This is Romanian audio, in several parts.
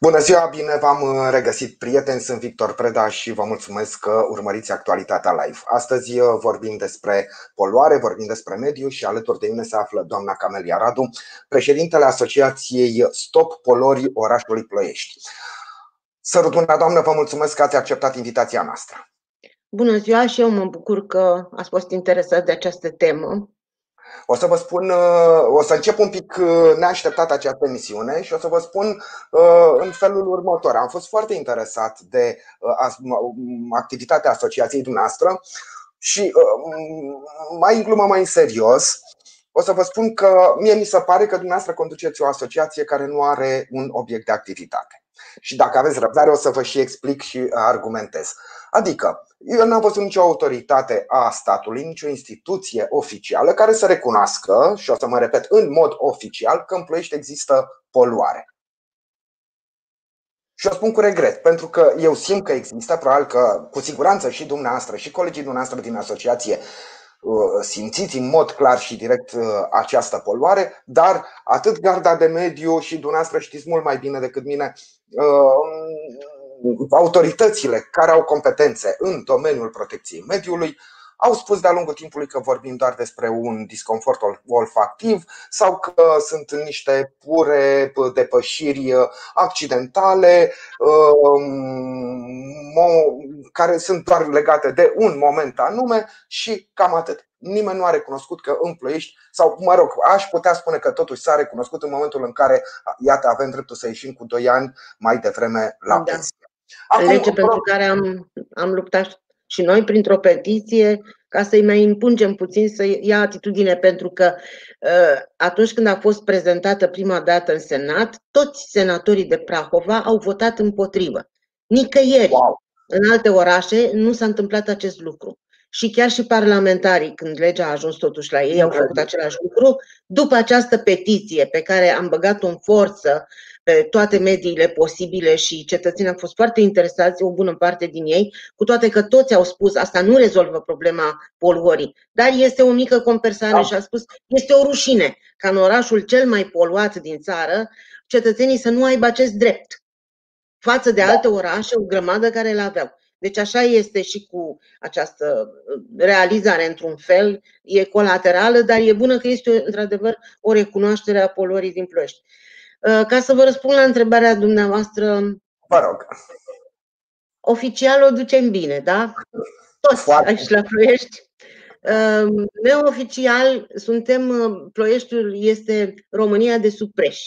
Bună ziua, bine v-am uh, regăsit, prieteni, sunt Victor Preda și vă mulțumesc că urmăriți actualitatea live. Astăzi uh, vorbim despre poluare, vorbim despre mediu și alături de mine se află doamna Camelia Radu, președintele Asociației Stop Polorii orașului Ploiești. Sărutuna, doamnă, vă mulțumesc că ați acceptat invitația noastră. Bună ziua și eu mă bucur că ați fost interesat de această temă. O să vă spun, uh, o să încep un pic uh, neașteptat această emisiune și o să vă spun uh, în felul următor. Am fost foarte interesat de activitatea asociației dumneavoastră și mai în glumă, mai în serios, o să vă spun că mie mi se pare că dumneavoastră conduceți o asociație care nu are un obiect de activitate. Și dacă aveți răbdare, o să vă și explic și argumentez. Adică, eu n-am văzut nicio autoritate a statului, nicio instituție oficială care să recunoască, și o să mă repet în mod oficial, că în Ploiești există poluare. Și o spun cu regret, pentru că eu simt că există, probabil că cu siguranță și dumneavoastră și colegii dumneavoastră din asociație uh, simțiți în mod clar și direct uh, această poluare, dar atât garda de mediu și dumneavoastră știți mult mai bine decât mine uh, autoritățile care au competențe în domeniul protecției mediului au spus de-a lungul timpului că vorbim doar despre un disconfort olfactiv sau că sunt niște pure depășiri accidentale um, care sunt doar legate de un moment anume și cam atât. Nimeni nu a recunoscut că în Ploiești, sau mă rog, aș putea spune că totuși s-a recunoscut în momentul în care, iată, avem dreptul să ieșim cu 2 ani mai devreme la da. pensie. Acum, lege pentru care am, am luptat și noi printr-o petiție ca să-i mai impungem puțin să ia atitudine, pentru că uh, atunci când a fost prezentată prima dată în Senat, toți senatorii de Prahova au votat împotrivă. Nicăieri wow. în alte orașe nu s-a întâmplat acest lucru. Și chiar și parlamentarii, când legea a ajuns totuși la ei, au făcut același lucru. După această petiție pe care am băgat-o în forță pe toate mediile posibile și cetățenii au fost foarte interesați, o bună parte din ei, cu toate că toți au spus asta nu rezolvă problema poluării, dar este o mică compensare da. și a spus este o rușine ca în orașul cel mai poluat din țară cetățenii să nu aibă acest drept față de da. alte orașe, o grămadă care le aveau. Deci așa este și cu această realizare, într-un fel, e colaterală, dar e bună că este într-adevăr o recunoaștere a poluării din Ploiești. Uh, ca să vă răspund la întrebarea dumneavoastră, vă rog. Oficial o ducem bine, da? Toți Foarte. aici la Ploiești. Uh, neoficial, suntem, uh, Ploieștiul este România de supreș,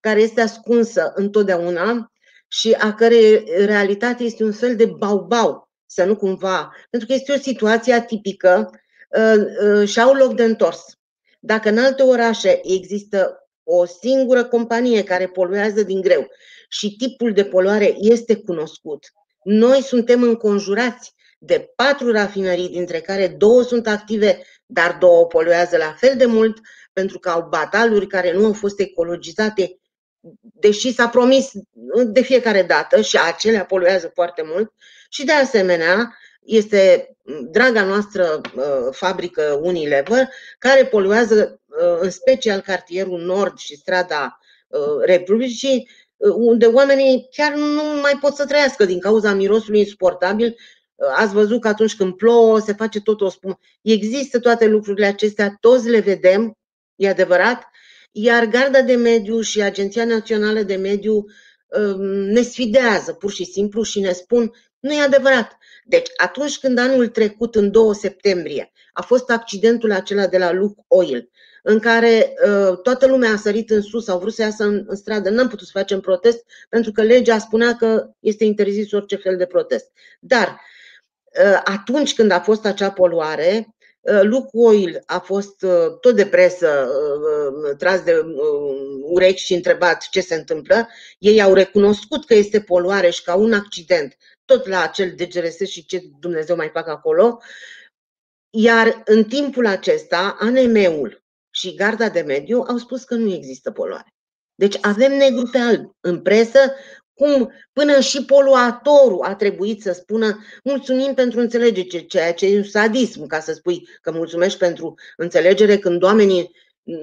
care este ascunsă întotdeauna și a cărei realitate este un fel de bau-bau, să nu cumva, pentru că este o situație atipică și au loc de întors. Dacă în alte orașe există o singură companie care poluează din greu și tipul de poluare este cunoscut. Noi suntem înconjurați de patru rafinării, dintre care două sunt active, dar două poluează la fel de mult, pentru că au bataluri care nu au fost ecologizate, deși s-a promis de fiecare dată și acelea poluează foarte mult. Și de asemenea, este draga noastră uh, fabrică Unilever, care poluează uh, în special cartierul Nord și strada uh, Republicii, unde oamenii chiar nu mai pot să trăiască din cauza mirosului insuportabil. Ați văzut că atunci când plouă se face tot o spumă. Există toate lucrurile acestea, toți le vedem, e adevărat, iar Garda de Mediu și Agenția Națională de Mediu um, ne sfidează pur și simplu și ne spun nu e adevărat. Deci, atunci când anul trecut, în 2 septembrie, a fost accidentul acela de la Luke Oil, în care uh, toată lumea a sărit în sus, au vrut să iasă în, în stradă, n-am putut să facem protest, pentru că legea spunea că este interzis orice fel de protest. Dar uh, atunci când a fost acea poluare, uh, Luke Oil a fost uh, tot de presă uh, tras de urechi și întrebat ce se întâmplă. Ei au recunoscut că este poluare și ca un accident tot la acel DGRS și ce Dumnezeu mai fac acolo. Iar în timpul acesta, ANM-ul și Garda de Mediu au spus că nu există poluare. Deci avem negru pe alb în presă, cum până și poluatorul a trebuit să spună mulțumim pentru înțelegere, ceea ce e un sadism, ca să spui că mulțumești pentru înțelegere când oamenii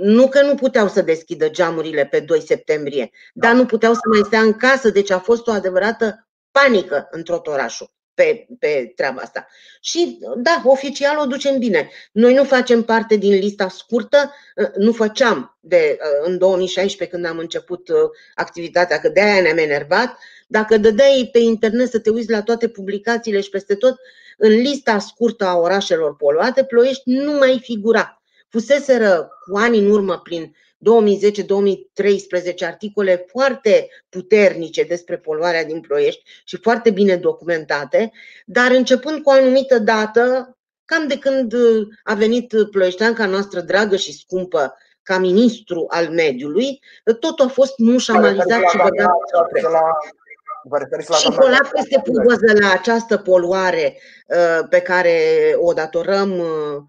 Nu că nu puteau să deschidă geamurile pe 2 septembrie, dar nu puteau să mai stea în casă, deci a fost o adevărată panică în tot orașul pe, pe treaba asta. Și da, oficial o ducem bine. Noi nu facem parte din lista scurtă, nu făceam de, în 2016 când am început activitatea, că de-aia ne-am enervat. Dacă dădeai pe internet să te uiți la toate publicațiile și peste tot, în lista scurtă a orașelor poluate, Ploiești nu mai figura. Fuseseră cu ani în urmă prin 2010-2013 articole foarte puternice despre poluarea din Ploiești și foarte bine documentate, dar începând cu o anumită dată, cam de când a venit ploieșteanca noastră dragă și scumpă ca ministru al mediului, totul a fost mușamalizat și băgat și colat este puvăză la această poluare uh, pe care o datorăm uh, Uh,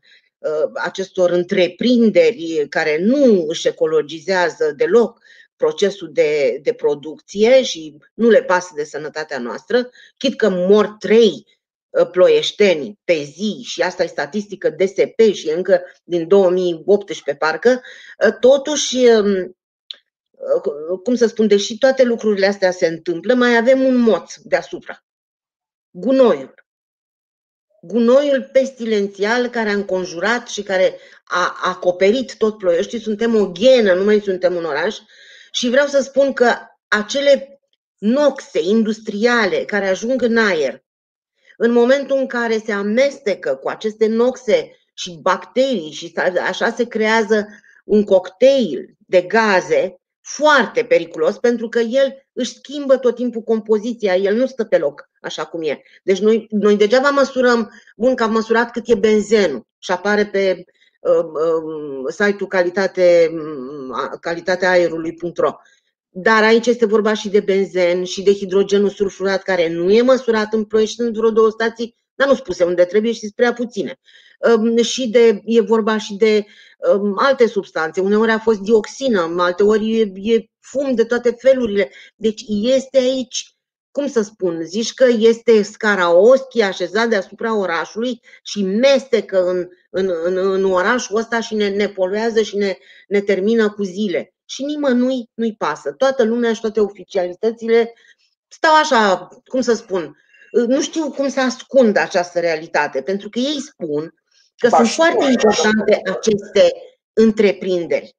acestor întreprinderi care nu își ecologizează deloc procesul de, de producție și nu le pasă de sănătatea noastră, chit că mor trei uh, ploieșteni pe zi și asta e statistică DSP și încă din 2018 parcă, uh, totuși, um, cum să spun, deși toate lucrurile astea se întâmplă, mai avem un moț deasupra. Gunoiul gunoiul pestilențial care a înconjurat și care a acoperit tot Ploiești. Suntem o ghenă, nu mai suntem un oraș. Și vreau să spun că acele noxe industriale care ajung în aer, în momentul în care se amestecă cu aceste noxe și bacterii și așa se creează un cocktail de gaze foarte periculos pentru că el își schimbă tot timpul compoziția, el nu stă pe loc așa cum e. Deci noi, noi degeaba măsurăm, bun că am măsurat cât e benzenul și apare pe uh, uh, site-ul calitate, uh, calitatea aerului.ro. Dar aici este vorba și de benzen și de hidrogenul sulfurat care nu e măsurat în proiect în vreo două stații, dar nu spuse unde trebuie și prea puține. Uh, și de, e vorba și de uh, alte substanțe. Uneori a fost dioxină, alte ori e, e fum de toate felurile. Deci este aici cum să spun, zici că este Scaraoschi așezat deasupra orașului și mestecă în, în, în, în orașul ăsta și ne, ne poluează și ne, ne termină cu zile. Și nimănui nu-i pasă. Toată lumea și toate oficialitățile stau așa, cum să spun, nu știu cum să ascund această realitate, pentru că ei spun că ba, sunt foarte importante aceste întreprinderi.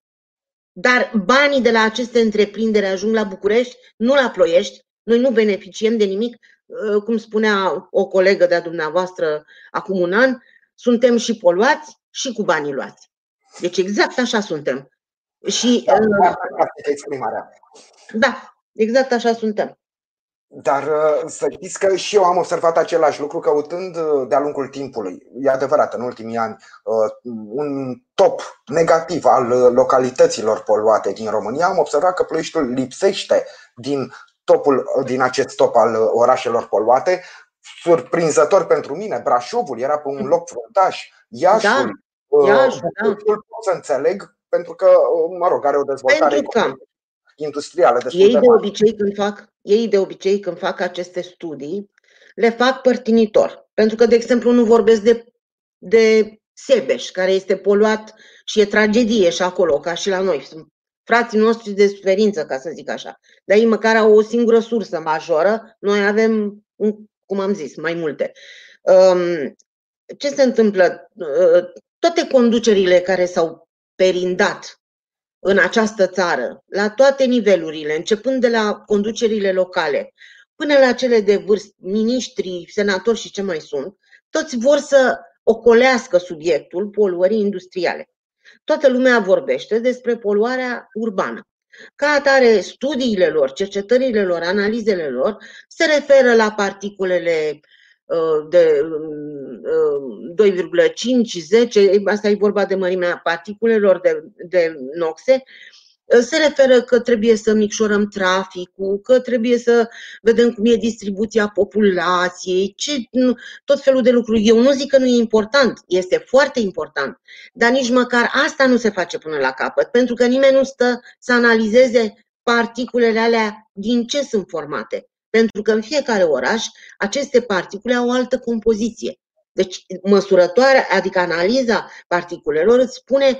Dar banii de la aceste întreprinderi ajung la București, nu la Ploiești, noi nu beneficiem de nimic, uh, cum spunea o colegă de-a dumneavoastră acum un an, suntem și poluați și cu banii luați. Deci exact așa suntem. Și, da, uh, exprimarea. Da, exact așa suntem. Dar uh, să știți că și eu am observat același lucru căutând de-a lungul timpului. E adevărat, în ultimii ani, un top negativ al localităților poluate din România, am observat că Ploieștiul lipsește din topul din acest top al orașelor poluate. Surprinzător pentru mine, Brașovul era pe un loc fruntaș, Iașul, da, uh, Iașul da. pot să înțeleg pentru că, uh, mă rog, are o dezvoltare că industrială destul ei de, de obicei când fac, ei de obicei când fac aceste studii, le fac părtinitor. Pentru că, de exemplu, nu vorbesc de, de Sebeș, care este poluat și e tragedie și acolo, ca și la noi. Sunt frații noștri de suferință, ca să zic așa. Dar ei măcar au o singură sursă majoră, noi avem, cum am zis, mai multe. Um, ce se întâmplă? Uh, toate conducerile care s-au perindat în această țară, la toate nivelurile, începând de la conducerile locale până la cele de vârstă, miniștri, senatori și ce mai sunt, toți vor să ocolească subiectul poluării industriale. Toată lumea vorbește despre poluarea urbană. Ca atare, studiile lor, cercetările lor, analizele lor se referă la particulele uh, de 2,5, 10, asta e vorba de mărimea particulelor de, de noxe, se referă că trebuie să micșorăm traficul, că trebuie să vedem cum e distribuția populației, ce, tot felul de lucruri. Eu nu zic că nu e important, este foarte important, dar nici măcar asta nu se face până la capăt, pentru că nimeni nu stă să analizeze particulele alea din ce sunt formate. Pentru că în fiecare oraș aceste particule au o altă compoziție. Deci măsurătoarea, adică analiza particulelor îți spune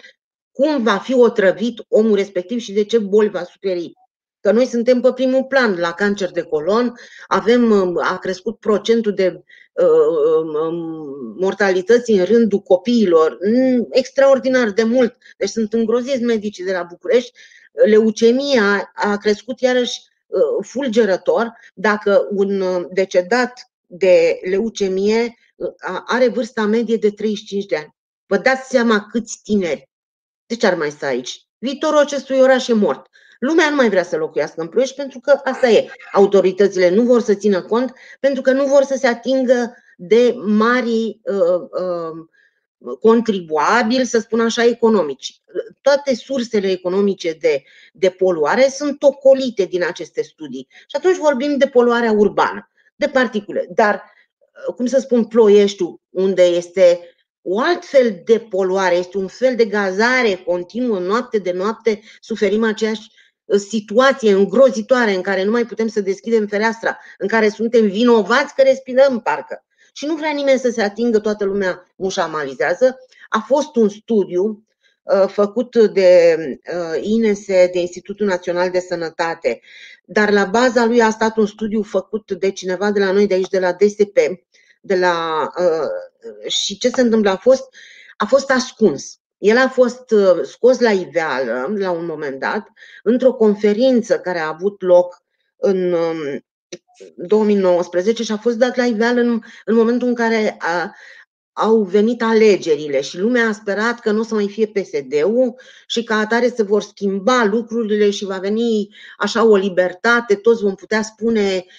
cum va fi otrăvit omul respectiv și de ce boli va suferi. Că noi suntem pe primul plan la cancer de colon, avem, a crescut procentul de uh, mortalități în rândul copiilor mm, extraordinar de mult. Deci sunt îngroziți medicii de la București. Leucemia a crescut iarăși uh, fulgerător dacă un uh, decedat de leucemie are vârsta medie de 35 de ani. Vă dați seama câți tineri. De ce ar mai sta aici? Viitorul acestui oraș e mort. Lumea nu mai vrea să locuiască în Ploiești pentru că asta e. Autoritățile nu vor să țină cont pentru că nu vor să se atingă de mari uh, uh, contribuabili, să spun așa, economici. Toate sursele economice de, de poluare sunt ocolite din aceste studii. Și atunci vorbim de poluarea urbană, de particule. Dar, uh, cum să spun, Ploieștiul, unde este o altfel de poluare, este un fel de gazare continuă, noapte de noapte, suferim aceeași situație îngrozitoare în care nu mai putem să deschidem fereastra, în care suntem vinovați că respirăm parcă. Și nu vrea nimeni să se atingă, toată lumea mușamalizează. A fost un studiu uh, făcut de uh, INSE, de Institutul Național de Sănătate, dar la baza lui a stat un studiu făcut de cineva de la noi, de aici, de la DSP, de la, uh, și ce se întâmplă a fost, a fost ascuns. El a fost uh, scos la iveală la un moment dat într-o conferință care a avut loc în 2019 um, și a fost dat la iveală în, în momentul în care a, au venit alegerile și lumea a sperat că nu o să mai fie PSD-ul și ca atare se vor schimba lucrurile și va veni așa o libertate, toți vom putea spune uh,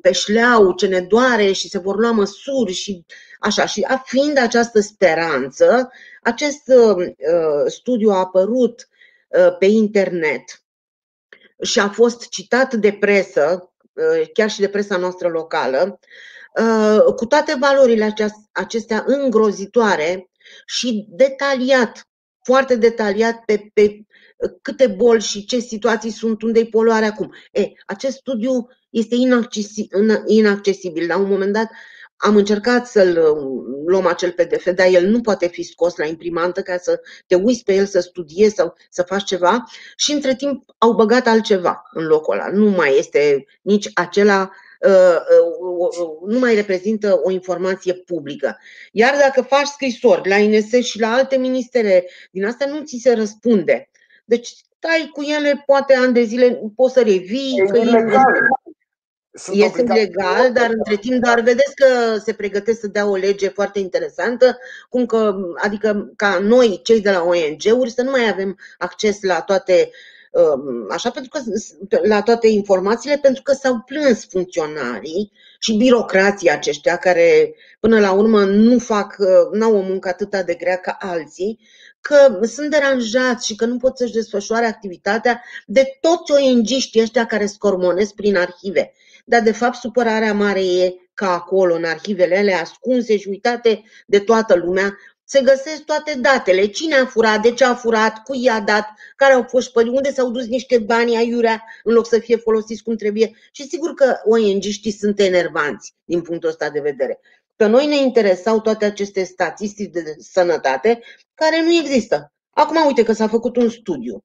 pe șleau ce ne doare și se vor lua măsuri și așa. Și fiind această speranță, acest uh, uh, studiu a apărut uh, pe internet și a fost citat de presă, chiar și de presa noastră locală, cu toate valorile acestea îngrozitoare și detaliat, foarte detaliat pe, pe câte boli și ce situații sunt, unde e poluarea acum. E, acest studiu este inaccesibil. La un moment dat am încercat să-l uh, luăm acel PDF, dar el nu poate fi scos la imprimantă ca să te uiți pe el, să studiezi sau să faci ceva și între timp au băgat altceva în locul ăla. Nu mai este nici acela, uh, uh, nu mai reprezintă o informație publică. Iar dacă faci scrisori la INS și la alte ministere, din asta nu ți se răspunde. Deci stai cu ele poate ani de zile, poți să revii. Că sunt este legal, dar între timp doar vedeți că se pregătesc să dea o lege foarte interesantă, cum că, adică ca noi, cei de la ONG-uri, să nu mai avem acces la toate um, așa pentru că la toate informațiile pentru că s-au plâns funcționarii și birocrații aceștia care până la urmă nu fac, uh, n-au o muncă atât de grea ca alții, că sunt deranjați și că nu pot să-și desfășoare activitatea de toți ONG-știi ăștia care scormonesc prin arhive dar de fapt supărarea mare e că acolo, în arhivele ele ascunse și uitate de toată lumea, se găsesc toate datele. Cine a furat, de ce a furat, cui i-a dat, care au fost pări, unde s-au dus niște bani aiurea în loc să fie folosiți cum trebuie. Și sigur că ONG-știi sunt enervanți din punctul ăsta de vedere. Pe noi ne interesau toate aceste statistici de sănătate care nu există. Acum uite că s-a făcut un studiu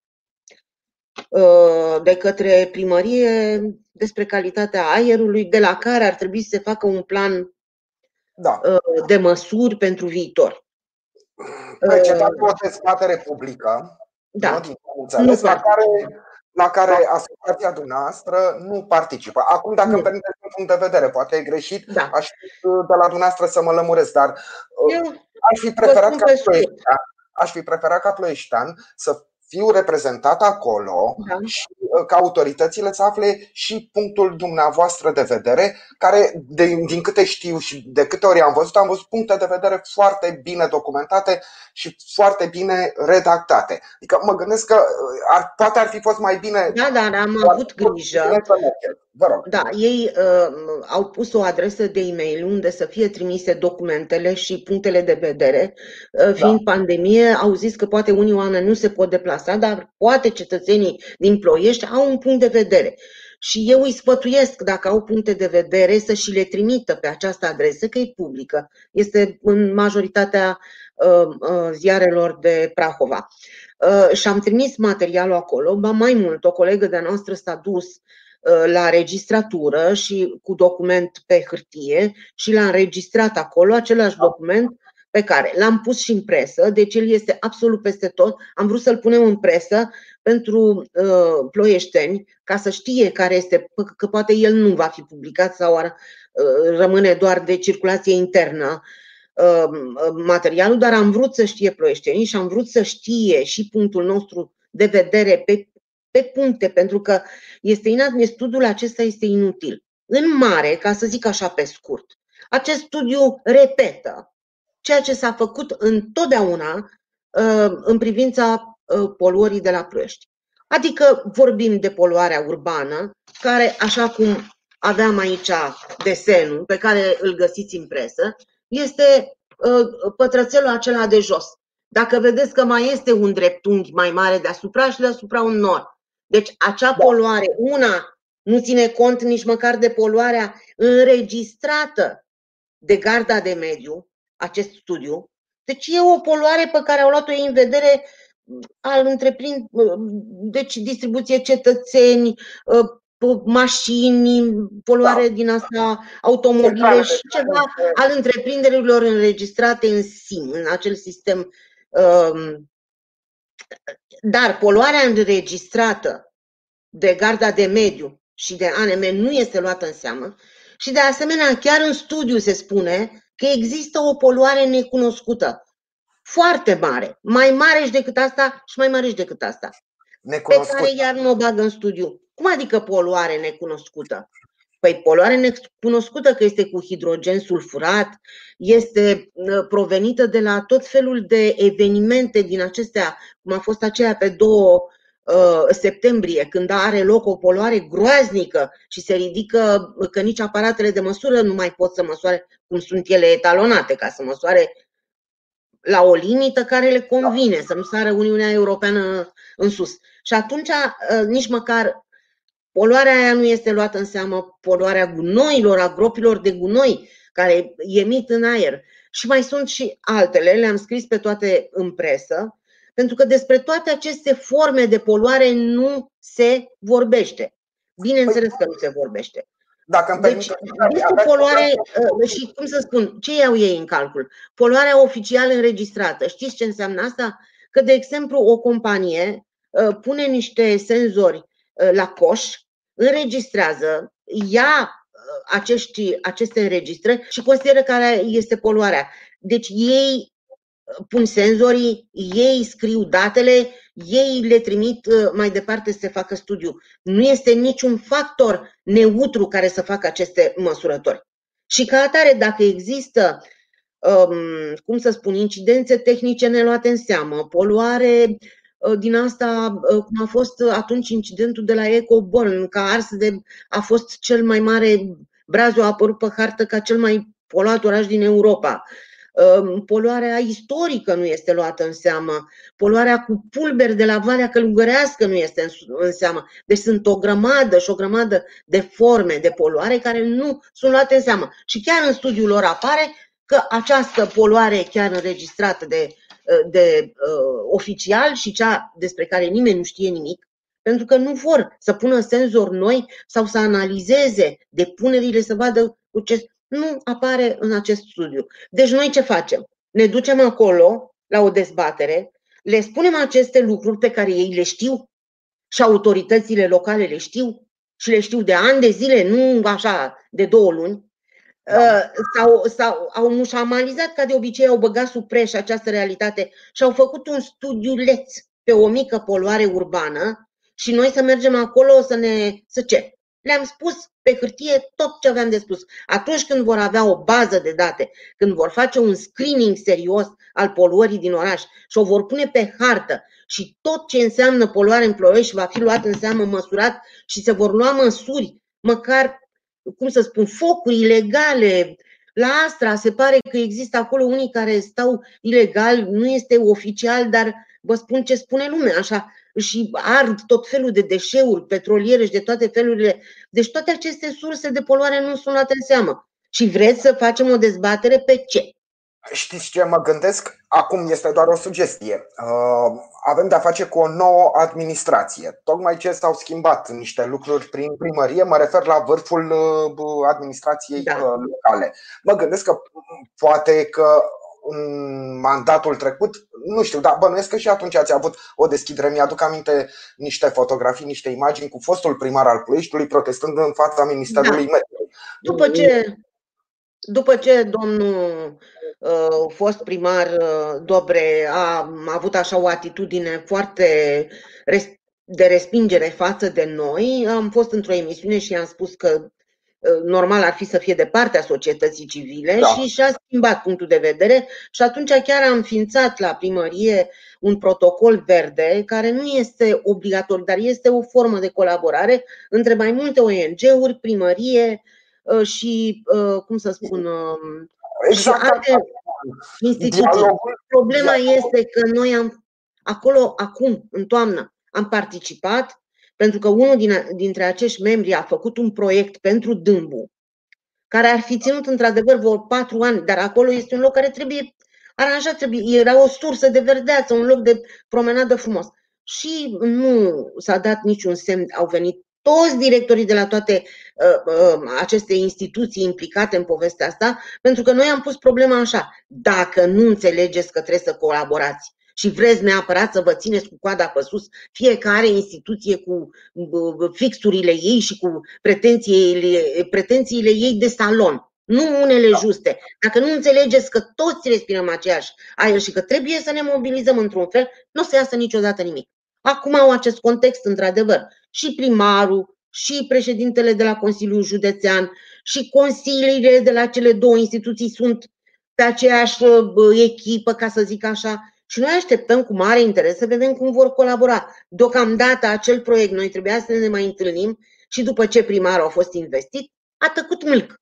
uh, de către primărie despre calitatea aerului, de la care ar trebui să se facă un plan da. Uh, de măsuri pentru viitor. Păi, Cetatea o dezbatere publică, da. nu, din înțeles, nu la care, la care da. asociația dumneavoastră nu participă. Acum, dacă nu. îmi permiteți un punct de vedere, poate e greșit, da. aș fi de la dumneavoastră să mă lămuresc, dar uh, Eu aș fi preferat ca ploieștean, aș fi preferat ca ploieștean să fiu reprezentat acolo da. și uh, ca autoritățile să afle și punctul dumneavoastră de vedere, care, de, din câte știu și de câte ori am văzut, am văzut puncte de vedere foarte bine documentate și foarte bine redactate. Adică mă gândesc că uh, ar, poate ar fi fost mai bine. Da, da, am avut grijă. Vă rog. Da, ei uh, au pus o adresă de e-mail unde să fie trimise documentele și punctele de vedere. Uh, fiind da. pandemie, au zis că poate unii oameni nu se pot deplasa, dar poate cetățenii din Ploiești au un punct de vedere. Și eu îi sfătuiesc, dacă au puncte de vedere, să și le trimită pe această adresă, că e publică. Este în majoritatea uh, uh, ziarelor de Prahova. și am trimis materialul acolo, ba mai mult, o colegă de-a noastră s-a dus la registratură și cu document pe hârtie și l-a înregistrat acolo, același document pe care l-am pus și în presă, deci el este absolut peste tot. Am vrut să-l punem în presă pentru uh, ploieșteni, ca să știe care este, că poate el nu va fi publicat sau ar, uh, rămâne doar de circulație internă uh, materialul, dar am vrut să știe ploieștenii și am vrut să știe și punctul nostru de vedere pe, pe puncte, pentru că este inadmis, studiul acesta este inutil. În mare, ca să zic așa pe scurt, acest studiu repetă ceea ce s-a făcut întotdeauna uh, în privința uh, poluării de la Ploiești. Adică vorbim de poluarea urbană, care, așa cum aveam aici desenul pe care îl găsiți în presă, este uh, pătrățelul acela de jos. Dacă vedeți că mai este un dreptunghi mai mare deasupra și deasupra un nor. Deci acea da. poluare, una, nu ține cont nici măcar de poluarea înregistrată de garda de mediu, acest studiu. Deci e o poluare pe care au luat-o ei în vedere al întreprind, deci distribuție cetățeni, mașini, poluare da. din asta, automobile și ceva al întreprinderilor înregistrate în SIM, în acel sistem. Um, dar poluarea înregistrată de garda de mediu și de ANM nu este luată în seamă și de asemenea chiar în studiu se spune că există o poluare necunoscută, foarte mare, mai mare și decât asta și mai mare și decât asta, Necunoscut. pe care iar nu o bagă în studiu. Cum adică poluare necunoscută? Păi poluare necunoscută că este cu hidrogen sulfurat, este uh, provenită de la tot felul de evenimente din acestea, cum a fost aceea pe două uh, septembrie, când are loc o poluare groaznică și se ridică că nici aparatele de măsură nu mai pot să măsoare cum sunt ele etalonate, ca să măsoare la o limită care le convine, să nu sară Uniunea Europeană în sus. Și atunci uh, nici măcar poluarea aia nu este luată în seamă, poluarea gunoilor, a gropilor de gunoi care emit în aer. Și mai sunt și altele, le-am scris pe toate în presă, pentru că despre toate aceste forme de poluare nu se vorbește. Bineînțeles că nu se vorbește. Dacă îmi deci, este poluare, uh, și cum să spun, ce iau ei în calcul? Poluarea oficial înregistrată. Știți ce înseamnă asta? Că, de exemplu, o companie uh, pune niște senzori uh, la coș, înregistrează, ia acești, aceste înregistrări și consideră care este poluarea. Deci ei pun senzorii, ei scriu datele, ei le trimit uh, mai departe să se facă studiu. Nu este niciun factor neutru care să facă aceste măsurători. Și ca atare, dacă există, um, cum să spun, incidențe tehnice neluate în seamă, poluare uh, din asta, uh, cum a fost atunci incidentul de la Ecoborn, ca ars de, a fost cel mai mare, Brazul a apărut pe hartă ca cel mai poluat oraș din Europa. Poluarea istorică nu este luată în seamă, poluarea cu pulberi de la Valea Călugărească nu este în seamă. Deci sunt o grămadă și o grămadă de forme de poluare care nu sunt luate în seamă. Și chiar în studiul lor apare că această poluare chiar înregistrată de, de uh, oficial și cea despre care nimeni nu știe nimic, pentru că nu vor să pună senzori noi sau să analizeze depunerile, să vadă cu ce nu apare în acest studiu. Deci noi ce facem? Ne ducem acolo la o dezbatere, le spunem aceste lucruri pe care ei le știu și autoritățile locale le știu și le știu de ani de zile, nu așa de două luni, da. Uh, sau, sau au mușamalizat ca de obicei, au băgat sub preș această realitate și au făcut un studiuleț pe o mică poluare urbană și noi să mergem acolo să ne, să ce? Le-am spus pe hârtie tot ce aveam de spus. Atunci când vor avea o bază de date, când vor face un screening serios al poluării din oraș și o vor pune pe hartă și tot ce înseamnă poluare în Ploiești va fi luat în seamă, măsurat și se vor lua măsuri, măcar, cum să spun, focuri ilegale, la Astra se pare că există acolo unii care stau ilegal, nu este oficial, dar vă spun ce spune lumea, așa, și ard tot felul de deșeuri petroliere și de toate felurile. Deci toate aceste surse de poluare nu sunt luate în seamă. Și vreți să facem o dezbatere pe ce? Știți ce mă gândesc? Acum este doar o sugestie. Uh, avem de-a face cu o nouă administrație. Tocmai ce s-au schimbat niște lucruri prin primărie, mă refer la vârful uh, administrației da. Uh, locale. Mă gândesc că poate că în mandatul trecut, nu știu, dar bănuiesc că și atunci ați avut o deschidere. Mi-aduc aminte niște fotografii, niște imagini cu fostul primar al Ploieștiului protestând în fața Ministerului da. Mediului. După ce, după ce domnul uh, fost primar uh, Dobre a avut așa o atitudine foarte de respingere față de noi, am fost într-o emisiune și am spus că Uh, normal ar fi să fie de partea societății civile da. și și-a schimbat punctul de vedere și atunci chiar a înființat la primărie un protocol verde care nu este obligatoriu, dar este o formă de colaborare între mai multe ONG-uri, primărie uh, și, uh, cum să spun, exact. și alte instituții. Problema este că noi am acolo, acum, în toamnă, am participat pentru că unul din, dintre acești membri a făcut un proiect pentru Dâmbu, care ar fi ținut într-adevăr vreo patru ani, dar acolo este un loc care trebuie aranjat, trebuie, era o sursă de verdeață, un loc de promenadă frumos. Și nu s-a dat niciun semn, au venit toți directorii de la toate uh, uh, aceste instituții implicate în povestea asta, pentru că noi am pus problema așa. Dacă nu înțelegeți că trebuie să colaborați și vreți neapărat să vă țineți cu coada pe sus, fiecare instituție cu fixurile ei și cu pretențiile, pretențiile ei de salon. Nu unele da. juste. Dacă nu înțelegeți că toți respirăm aceeași aer și că trebuie să ne mobilizăm într-un fel, nu o să iasă niciodată nimic. Acum au acest context, într-adevăr. Și primarul, și președintele de la Consiliul Județean, și consiliile de la cele două instituții sunt pe aceeași echipă, ca să zic așa, și noi așteptăm cu mare interes să vedem cum vor colabora. Deocamdată acel proiect, noi trebuia să ne mai întâlnim și după ce primarul a fost investit, a tăcut mâlc.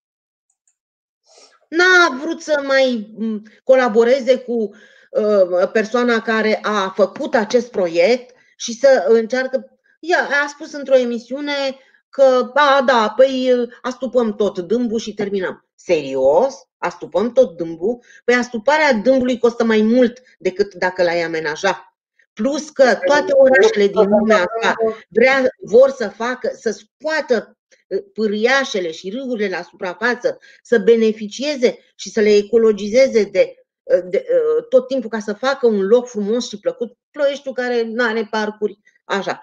N-a vrut să mai colaboreze cu uh, persoana care a făcut acest proiect și să încearcă. Ea a spus într-o emisiune că, a, da, păi astupăm tot dâmbul și terminăm. Serios? astupăm tot dâmbul, păi astuparea dâmbului costă mai mult decât dacă l-ai amenaja. Plus că toate orașele din lumea asta vrea, vor să facă, să scoată uh, pâriașele și râurile la suprafață, să beneficieze și să le ecologizeze de, uh, de, uh, tot timpul ca să facă un loc frumos și plăcut. Ploieștiul care nu are parcuri, așa.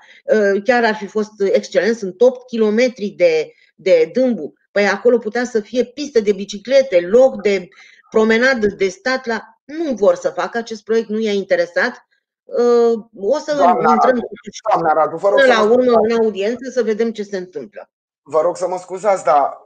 Chiar ar fi fost excelent, sunt 8 km de, de dâmbu Păi acolo putea să fie pistă de biciclete, loc de promenadă de stat la... Nu vor să facă acest proiect, nu i-a interesat. Uh, o să doamna intrăm Radu, doamna Radu, vă rog până la urmă în audiență să vedem ce se întâmplă. Vă rog să mă scuzați, dar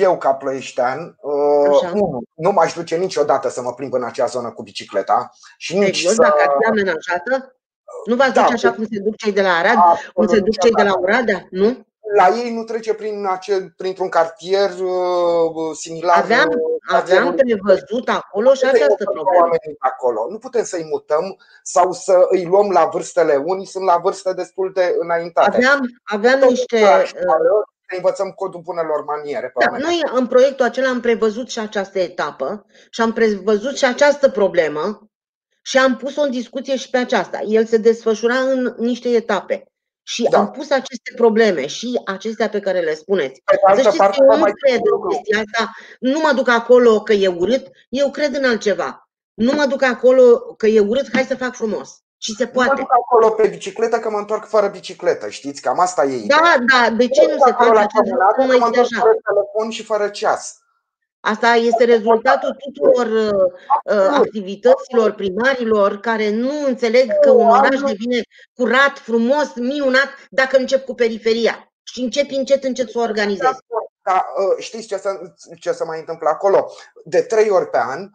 eu ca plăieștean uh, nu, nu m-aș duce niciodată să mă plimb în acea zonă cu bicicleta și nici Serios, să... dacă ar fi amenajată? Nu v-ați da, duce așa cum se duc cei de la Arad, cum se duc cei de la Oradea, nu? la ei nu trece prin acel, printr-un cartier uh, similar. Aveam, uh, aveam prevăzut acolo și această problemă. Acolo. Nu putem să-i mutăm sau să îi luăm la vârstele. Unii sunt la vârste destul de înaintate. Aveam, aveam niște. Să învățăm codul bunelor maniere. Da, noi în proiectul acela am prevăzut și această etapă și am prevăzut și această problemă și am pus-o în discuție și pe aceasta. El se desfășura în niște etape. Și da. am pus aceste probleme și acestea pe care le spuneți. Să știți că eu nu cred în chestia asta, nu mă duc acolo că e urât, eu cred în altceva. Nu mă duc acolo că e urât, hai să fac frumos. Și se poate. Nu mă duc acolo pe bicicletă că mă întorc fără bicicletă, știți? Cam asta e ideea. Da, da, de ce nu se face acest lucru? Mă întorc fără telefon și fără ceas. Asta este rezultatul tuturor uh, uh, activităților primarilor care nu înțeleg că un oraș devine curat, frumos, minunat dacă încep cu periferia și începi încet încet să o organizezi. Da, știți ce se, ce se mai întâmplă acolo? De trei ori pe an,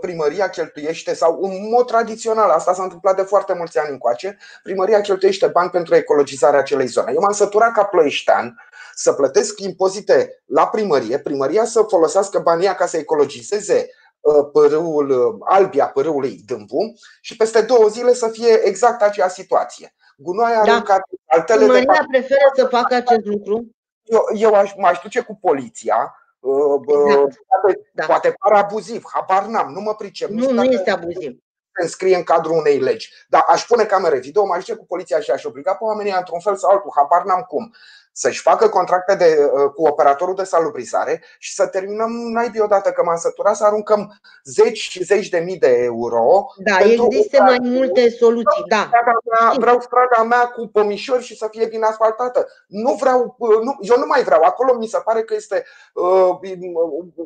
primăria cheltuiește, sau în mod tradițional, asta s-a întâmplat de foarte mulți ani încoace, primăria cheltuiește bani pentru ecologizarea acelei zone. Eu m-am săturat ca ploieștean să plătesc impozite la primărie, primăria să folosească banii ca să ecologizeze uh, părâul uh, albia părâului Dâmbu și peste două zile să fie exact acea situație. Gunoaia da. aruncat, altele Primăria de preferă să facă acest lucru? Eu, eu aș, m-aș duce cu poliția Exact. Poate, da. poate pare abuziv, habar n-am, nu mă pricep. Nu, nu este abuziv se înscrie în cadrul unei legi. Dar aș pune camere video, mai zice cu poliția și aș obliga pe oamenii într-un fel sau altul, habar n-am cum să-și facă contracte de, uh, cu operatorul de salubrizare și să terminăm naibii odată că m-am săturat să aruncăm zeci și zeci de mii de euro. Da, există mai multe soluții, da. Mea, vreau strada mea cu pomișori și să fie bine asfaltată. Nu vreau, uh, nu, eu nu mai vreau. Acolo mi se pare că este uh,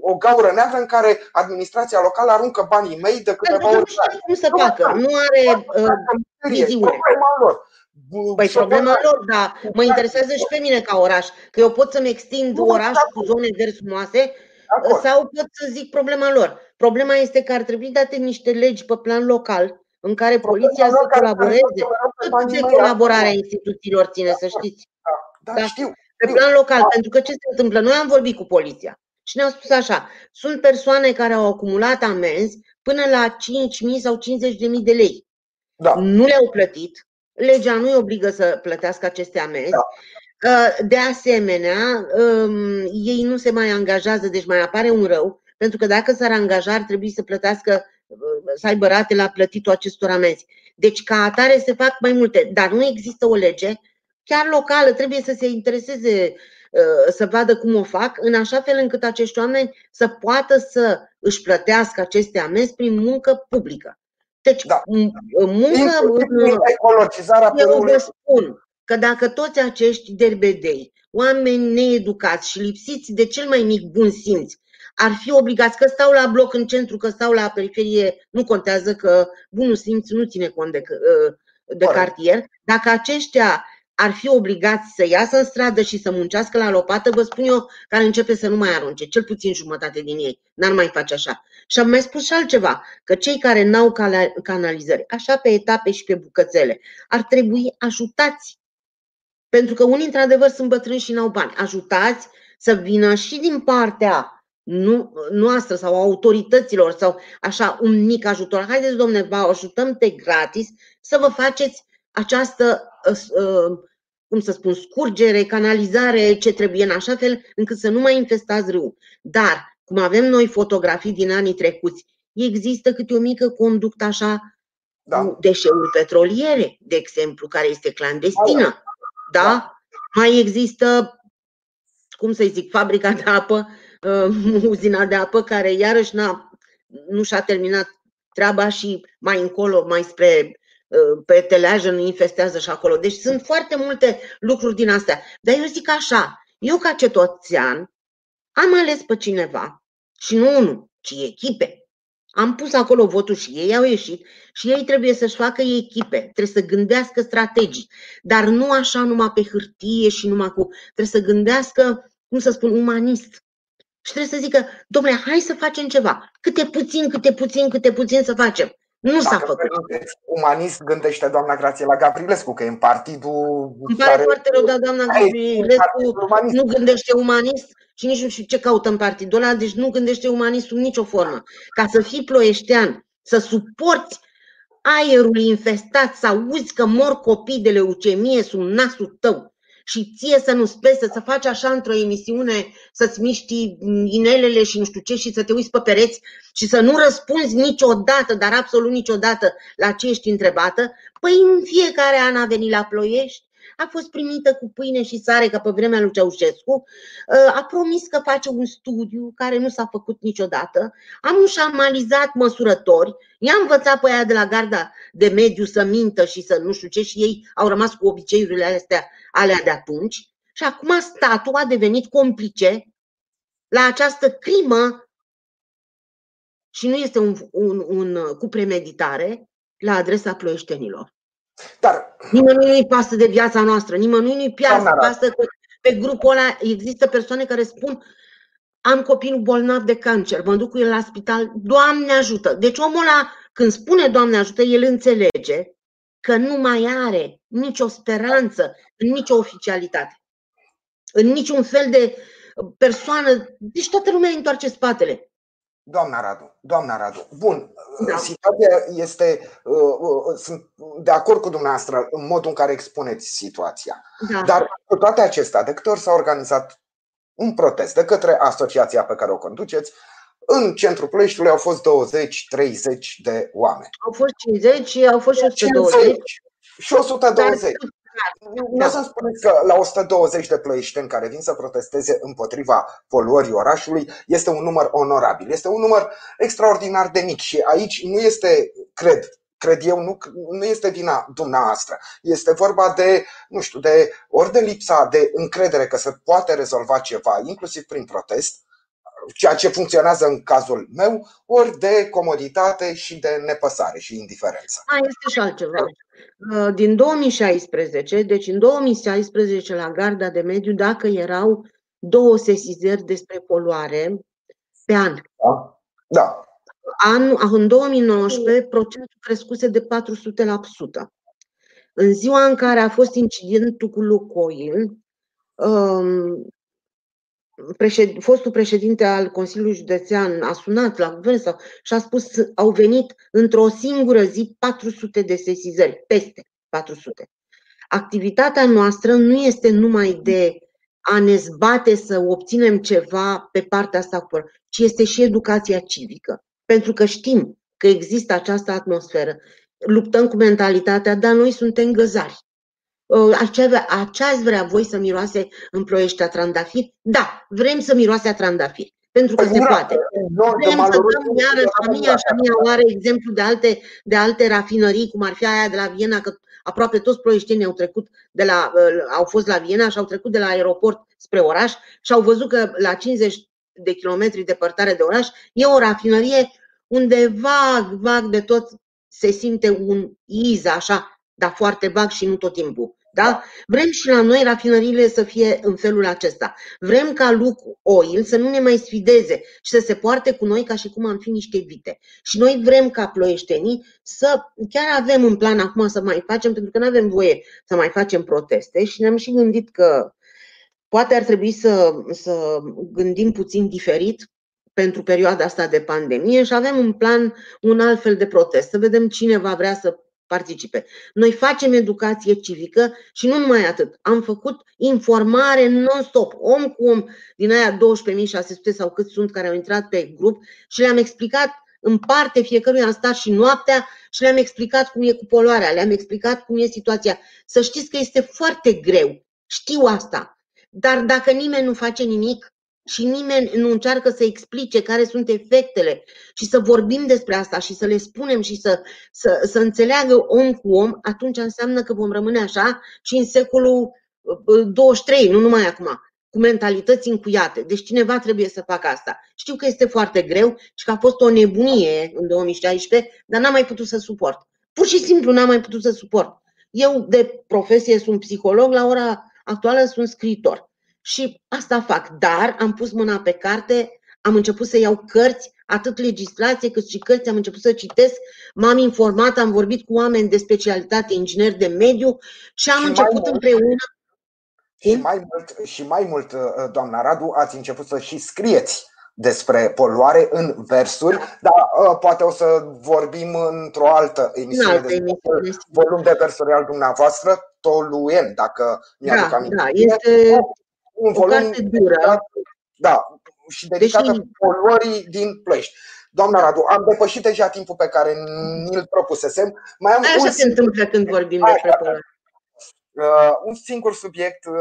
o gaură neagră în care administrația locală aruncă banii mei de câteva ori. Nu știu cum să facă, nu are uh, viziune. Lor. Păi problema lor, da. Mă interesează și pe mine ca oraș. Că eu pot să-mi extind orașul cu zone verzi frumoase sau pot să zic problema lor. Problema este că ar trebui date niște legi pe plan local în care poliția să colaboreze. Tot de colaborarea instituțiilor ține, să știți. Da, da, știu. Pe plan local, pentru că ce se întâmplă? Noi am vorbit cu poliția și ne-au spus așa, sunt persoane care au acumulat amenzi până la 5.000 sau 50.000 de lei. Da. Nu le-au plătit, legea nu îi obligă să plătească aceste amenzi. Da. Uh, de asemenea, um, ei nu se mai angajează, deci mai apare un rău, pentru că dacă s-ar angaja, ar trebui să plătească, uh, să aibă rate la plătitul acestor amenzi. Deci, ca atare, se fac mai multe, dar nu există o lege, chiar locală, trebuie să se intereseze uh, să vadă cum o fac, în așa fel încât acești oameni să poată să își plătească aceste amenzi prin muncă publică. Deci, da. muncă ecologizarea eu vă spun că dacă toți acești derbedei, oameni needucați și lipsiți de cel mai mic bun simț, ar fi obligați că stau la bloc în centru, că stau la periferie, nu contează că bunul simț nu ține cont de, de cartier. Dacă aceștia ar fi obligați să iasă în stradă și să muncească la lopată, vă spun eu că ar începe să nu mai arunce, cel puțin jumătate din ei. N-ar mai face așa. Și am mai spus și altceva, că cei care n-au canalizări, așa pe etape și pe bucățele, ar trebui ajutați. Pentru că unii, într-adevăr, sunt bătrâni și n-au bani. Ajutați să vină și din partea nu, noastră sau autorităților sau așa un mic ajutor. Haideți, domne, vă ajutăm pe gratis să vă faceți această uh, uh, cum să spun, scurgere, canalizare, ce trebuie, în așa fel încât să nu mai infestați râul. Dar, cum avem noi fotografii din anii trecuți, există câte o mică conductă așa da. cu deșeuri petroliere, de exemplu, care este clandestină. Da? da? Mai există, cum să zic, fabrica de apă, uh, uzina de apă, care iarăși n-a, nu și-a terminat treaba și mai încolo, mai spre Uh, pe teleajă nu infestează și acolo. Deci sunt foarte multe lucruri din astea. Dar eu zic așa, eu ca cetățean am ales pe cineva și nu unul, ci echipe. Am pus acolo votul și ei au ieșit și ei trebuie să-și facă echipe, trebuie să gândească strategii, dar nu așa numai pe hârtie și numai cu... Trebuie să gândească, cum să spun, umanist. Și trebuie să zică, domnule, hai să facem ceva. Câte puțin, câte puțin, câte puțin să facem. Nu s-a făcut. Umanist gândește doamna la Gavrilescu, că e în partidul. Îmi pare care... foarte rău, dar doamna Gavrilescu nu gândește umanist și nici nu știu ce caută în partidul ăla, deci nu gândește umanist sub nicio formă. Ca să fii ploieștean, să suporți aerul infestat, să auzi că mor copii de leucemie sub nasul tău, și ție să nu-ți plese, să faci așa într-o emisiune, să-ți miști inelele și nu știu ce și să te uiți pe pereți și să nu răspunzi niciodată, dar absolut niciodată la ce ești întrebată, păi în fiecare an a venit la Ploiești, a fost primită cu pâine și sare ca pe vremea lui Ceaușescu, ă, a promis că face un studiu care nu s-a făcut niciodată, am ușamalizat măsurători, i-am învățat pe aia de la garda de mediu să mintă și să nu știu ce și ei au rămas cu obiceiurile astea alea de atunci. Și acum statul a devenit complice la această crimă și nu este un, un, un cu premeditare la adresa ploieștenilor. Dar... Nimănui nu-i pasă de viața noastră, nimănui nu-i pasă, pasă că pe grupul ăla există persoane care spun am copilul bolnav de cancer, mă duc cu el la spital, Doamne ajută. Deci omul ăla, când spune Doamne ajută, el înțelege că nu mai are nicio speranță în nicio oficialitate, în niciun fel de persoană. Deci toată lumea îi întoarce spatele. Doamna Radu, doamna Radu, bun, da. situația este, uh, uh, sunt de acord cu dumneavoastră în modul în care expuneți situația. Da. Dar cu toate acestea, de câte ori s-a organizat un protest de către asociația pe care o conduceți. În centrul Ploieștiului au fost 20-30 de oameni. Au fost 50 și au fost și 120. 50 și 120. Nu să-mi spuneți că la 120 de plăieșteni care vin să protesteze împotriva poluării orașului este un număr onorabil, este un număr extraordinar de mic și aici nu este, cred, cred eu, nu, nu este vina dumneavoastră. Este vorba de, nu știu, de ori de lipsa de încredere că se poate rezolva ceva, inclusiv prin protest, ceea ce funcționează în cazul meu, ori de comoditate și de nepăsare și indiferență. Mai este și altceva. Uh, din 2016, deci în 2016 la Garda de Mediu, dacă erau două sesizări despre poluare pe an. Da. da. An, în 2019, procentul crescuse de 400%. În ziua în care a fost incidentul cu Lucoil, um, președ, fostul președinte al Consiliului Județean a sunat la guvern sau, și a spus că au venit într-o singură zi 400 de sesizări, peste 400. Activitatea noastră nu este numai de a ne zbate să obținem ceva pe partea asta, ci este și educația civică. Pentru că știm că există această atmosferă. Luptăm cu mentalitatea, dar noi suntem găzari. Ce ați vrea voi să miroase în ploiești a trandafir? Da, vrem să miroase a trandafir. Pentru că păi se poate. Vrem să dăm iară Șamia, Șamia are exemplu de alte, de alte rafinării, cum ar fi aia de la Viena, că aproape toți ploieștenii au trecut de la, au fost la Viena și au trecut de la aeroport spre oraș și au văzut că la 50 de kilometri departare de oraș e o rafinărie unde vag, vag de tot se simte un iz așa, dar foarte vag și nu tot timpul. Da? Vrem și la noi rafinările să fie în felul acesta. Vrem ca Luc Oil să nu ne mai sfideze și să se poarte cu noi ca și cum am fi niște vite. Și noi vrem ca ploieștenii să chiar avem în plan acum să mai facem, pentru că nu avem voie să mai facem proteste și ne-am și gândit că poate ar trebui să, să gândim puțin diferit pentru perioada asta de pandemie și avem un plan un alt fel de protest. Să vedem cine va vrea să participe. Noi facem educație civică și nu numai atât. Am făcut informare non-stop, om cu om, din aia 12.600 sau cât sunt care au intrat pe grup și le-am explicat în parte fiecăruia am stat și noaptea și le-am explicat cum e cu poluarea, le-am explicat cum e situația. Să știți că este foarte greu, știu asta, dar dacă nimeni nu face nimic, și nimeni nu încearcă să explice care sunt efectele și să vorbim despre asta și să le spunem și să, să, să înțeleagă om cu om, atunci înseamnă că vom rămâne așa și în secolul 23, nu numai acum, cu mentalități încuiate. Deci cineva trebuie să facă asta. Știu că este foarte greu și că a fost o nebunie în 2016, dar n-am mai putut să suport. Pur și simplu n-am mai putut să suport. Eu de profesie sunt psiholog, la ora actuală sunt scriitor și asta fac. Dar am pus mâna pe carte, am început să iau cărți, atât legislație cât și cărți, am început să citesc, m-am informat, am vorbit cu oameni de specialitate, ingineri de mediu și am și început împreună. Și mai, mult, și mai mult, uh, doamna Radu, ați început să și scrieți despre poluare în versuri, dar uh, poate o să vorbim într-o altă emisiune, altă emisiune volum de versuri al dumneavoastră, Toluen, dacă mi-aduc da, aminte. Da, este un volum dură. Da, și dedicată Deși... poluării din Ploiești. Doamna Radu, am depășit deja timpul pe care ni-l propusesem. Mai am Așa un se întâmplă când vorbim despre poluare. Uh, un singur subiect uh,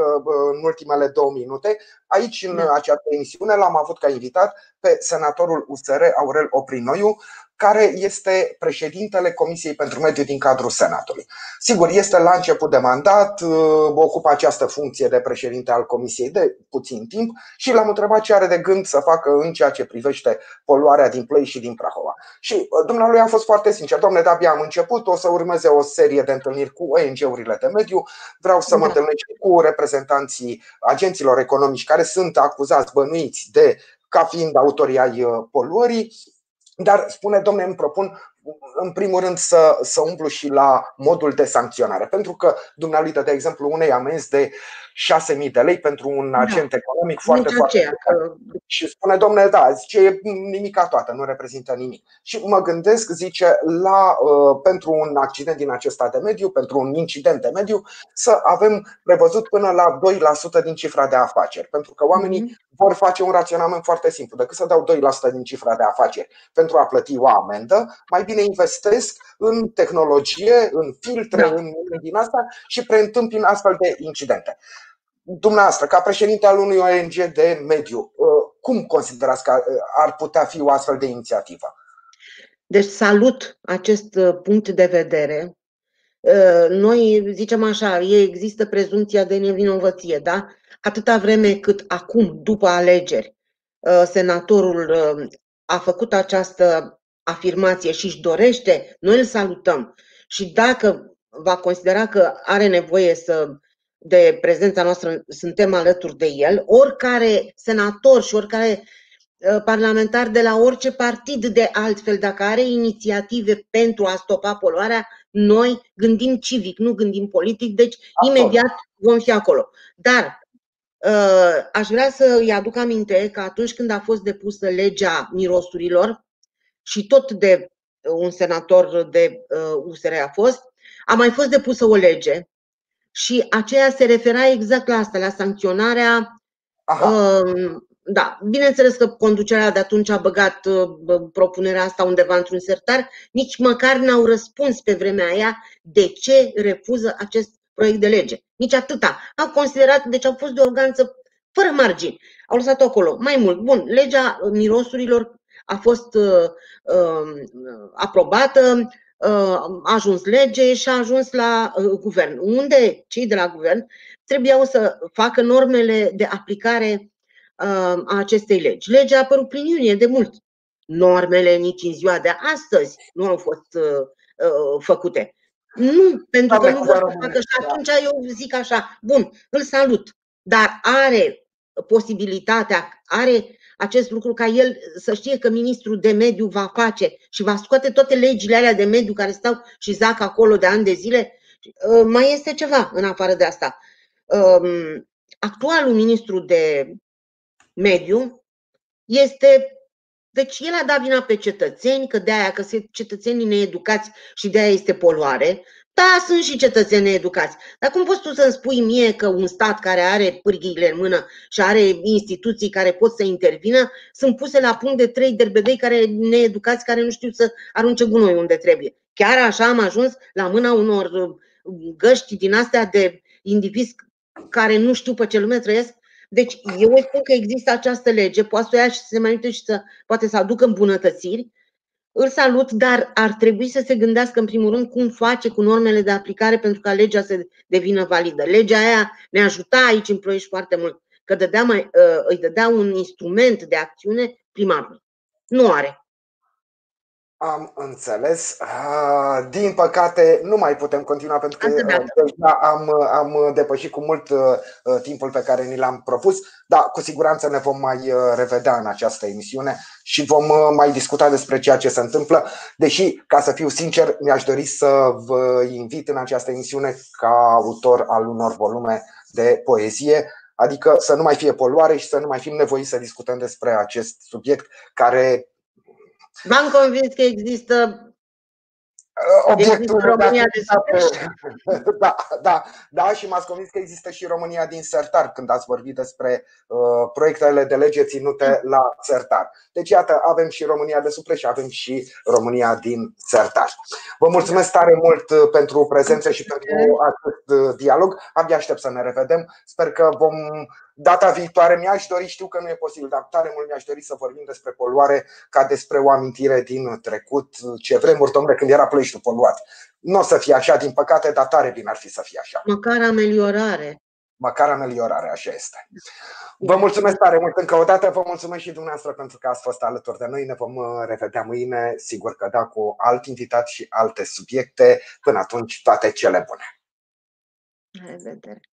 în ultimele două minute. Aici, în da. această emisiune, l-am avut ca invitat pe senatorul USR Aurel Oprinoiu, care este președintele Comisiei pentru Mediu din cadrul Senatului. Sigur, este la început de mandat, uh, ocupă această funcție de președinte al Comisiei de puțin timp și l-am întrebat ce are de gând să facă în ceea ce privește poluarea din Plăi și din Prahova. Și uh, dumnealui a fost foarte sincer, domnule, de abia am început, o să urmeze o serie de întâlniri cu ONG-urile de mediu, vreau să mă da. întâlnesc cu reprezentanții agenților economici care sunt acuzați, bănuiți de ca fiind autorii ai uh, poluării dar spune, domnule, îmi propun în primul rând, să, să umplu și la modul de sancționare. Pentru că dumneavoastră, de exemplu, unei amenzi de 6.000 de lei pentru un da. agent da. economic foarte, Nici foarte aceea, că... Și spune, domnule, da, zice, e nimica toată, nu reprezintă nimic. Și mă gândesc, zice, la uh, pentru un accident din acesta de mediu, pentru un incident de mediu, să avem prevăzut până la 2% din cifra de afaceri. Pentru că oamenii mm-hmm. vor face un raționament foarte simplu. Decât să dau 2% din cifra de afaceri pentru a plăti o amendă, mai bine investesc în tehnologie, în filtre, da. în din asta și preîntâmpin astfel de incidente. Dumneavoastră, ca președinte al unui ONG de mediu, uh, cum considerați că uh, ar putea fi o astfel de inițiativă? Deci salut acest uh, punct de vedere. Noi zicem așa, există prezumția de nevinovăție, da? Atâta vreme cât acum, după alegeri, senatorul a făcut această afirmație și își dorește, noi îl salutăm. Și dacă va considera că are nevoie să de prezența noastră, suntem alături de el, oricare senator și oricare uh, parlamentar de la orice partid de altfel, dacă are inițiative pentru a stopa poluarea, noi gândim civic, nu gândim politic, deci acolo. imediat vom fi acolo. Dar uh, aș vrea să îi aduc aminte că atunci când a fost depusă legea mirosurilor și tot de un senator de USR uh, a fost, a mai fost depusă o lege și aceea se refera exact la asta, la sancționarea. Uh, da, bineînțeles că conducerea de atunci a băgat uh, propunerea asta undeva într-un sertar, nici măcar n-au răspuns pe vremea aia de ce refuză acest proiect de lege. Nici atâta. Au considerat, deci au fost de organță fără margini. Au lăsat acolo. Mai mult, bun, legea mirosurilor a fost uh, uh, aprobată, a ajuns lege și a ajuns la uh, guvern, unde cei de la guvern trebuiau să facă normele de aplicare uh, a acestei legi. Legea a apărut prin iunie de mult. Normele nici în ziua de astăzi nu au fost uh, făcute. Nu, pentru că nu vor să facă și atunci eu zic așa, bun, îl salut, dar are posibilitatea, are acest lucru ca el să știe că ministrul de mediu va face și va scoate toate legile alea de mediu care stau și zac acolo de ani de zile. Uh, mai este ceva în afară de asta. Um, actualul ministru de mediu este deci el a dat vina pe cetățeni, că de aia că cetățenii needucați și de aia este poluare. Da, sunt și cetățeni educați. Dar cum poți tu să-mi spui mie că un stat care are pârghiile în mână și are instituții care pot să intervină sunt puse la punct de trei derbedei care needucați, care nu știu să arunce gunoi unde trebuie? Chiar așa am ajuns la mâna unor uh, găști din astea de indivizi care nu știu pe ce lume trăiesc? Deci eu spun că există această lege, poate să o ia și să se mai uite și să poate să aducă îmbunătățiri, îl salut, dar ar trebui să se gândească în primul rând cum face cu normele de aplicare pentru ca legea să devină validă. Legea aia ne ajuta aici în Ploiești foarte mult, că dădea mai, uh, îi dădea un instrument de acțiune primarului. Nu are. Am înțeles. Ah, din păcate, nu mai putem continua pentru că deja am, am depășit cu mult uh, uh, timpul pe care ni l-am propus. Da, cu siguranță ne vom mai uh, revedea în această emisiune și vom mai discuta despre ceea ce se întâmplă. Deși, ca să fiu sincer, mi-aș dori să vă invit în această emisiune ca autor al unor volume de poezie, adică să nu mai fie poluare și să nu mai fim nevoiți să discutăm despre acest subiect care V-am convins că există obiectul România de da, da, da, și m-ați convins că există și România din sertar când ați vorbit despre uh, proiectele de lege ținute la sertar. Deci, iată, avem și România de supre și avem și România din sertar. Vă mulțumesc tare mult uh, pentru prezență și pentru acest uh, dialog. Abia aștept să ne revedem. Sper că vom Data viitoare mi-aș dori, știu că nu e posibil, dar tare mult mi-aș dori să vorbim despre poluare ca despre o amintire din trecut, ce vremuri, domnule, când era Ploieștiul poluat. Nu o să fie așa, din păcate, dar tare bine ar fi să fie așa. Măcar ameliorare. Măcar ameliorare, așa este. Vă mulțumesc tare mult încă o dată, vă mulțumesc și dumneavoastră pentru că ați fost alături de noi. Ne vom uh, revedea mâine, sigur că da, cu alt invitat și alte subiecte. Până atunci, toate cele bune. La revedere!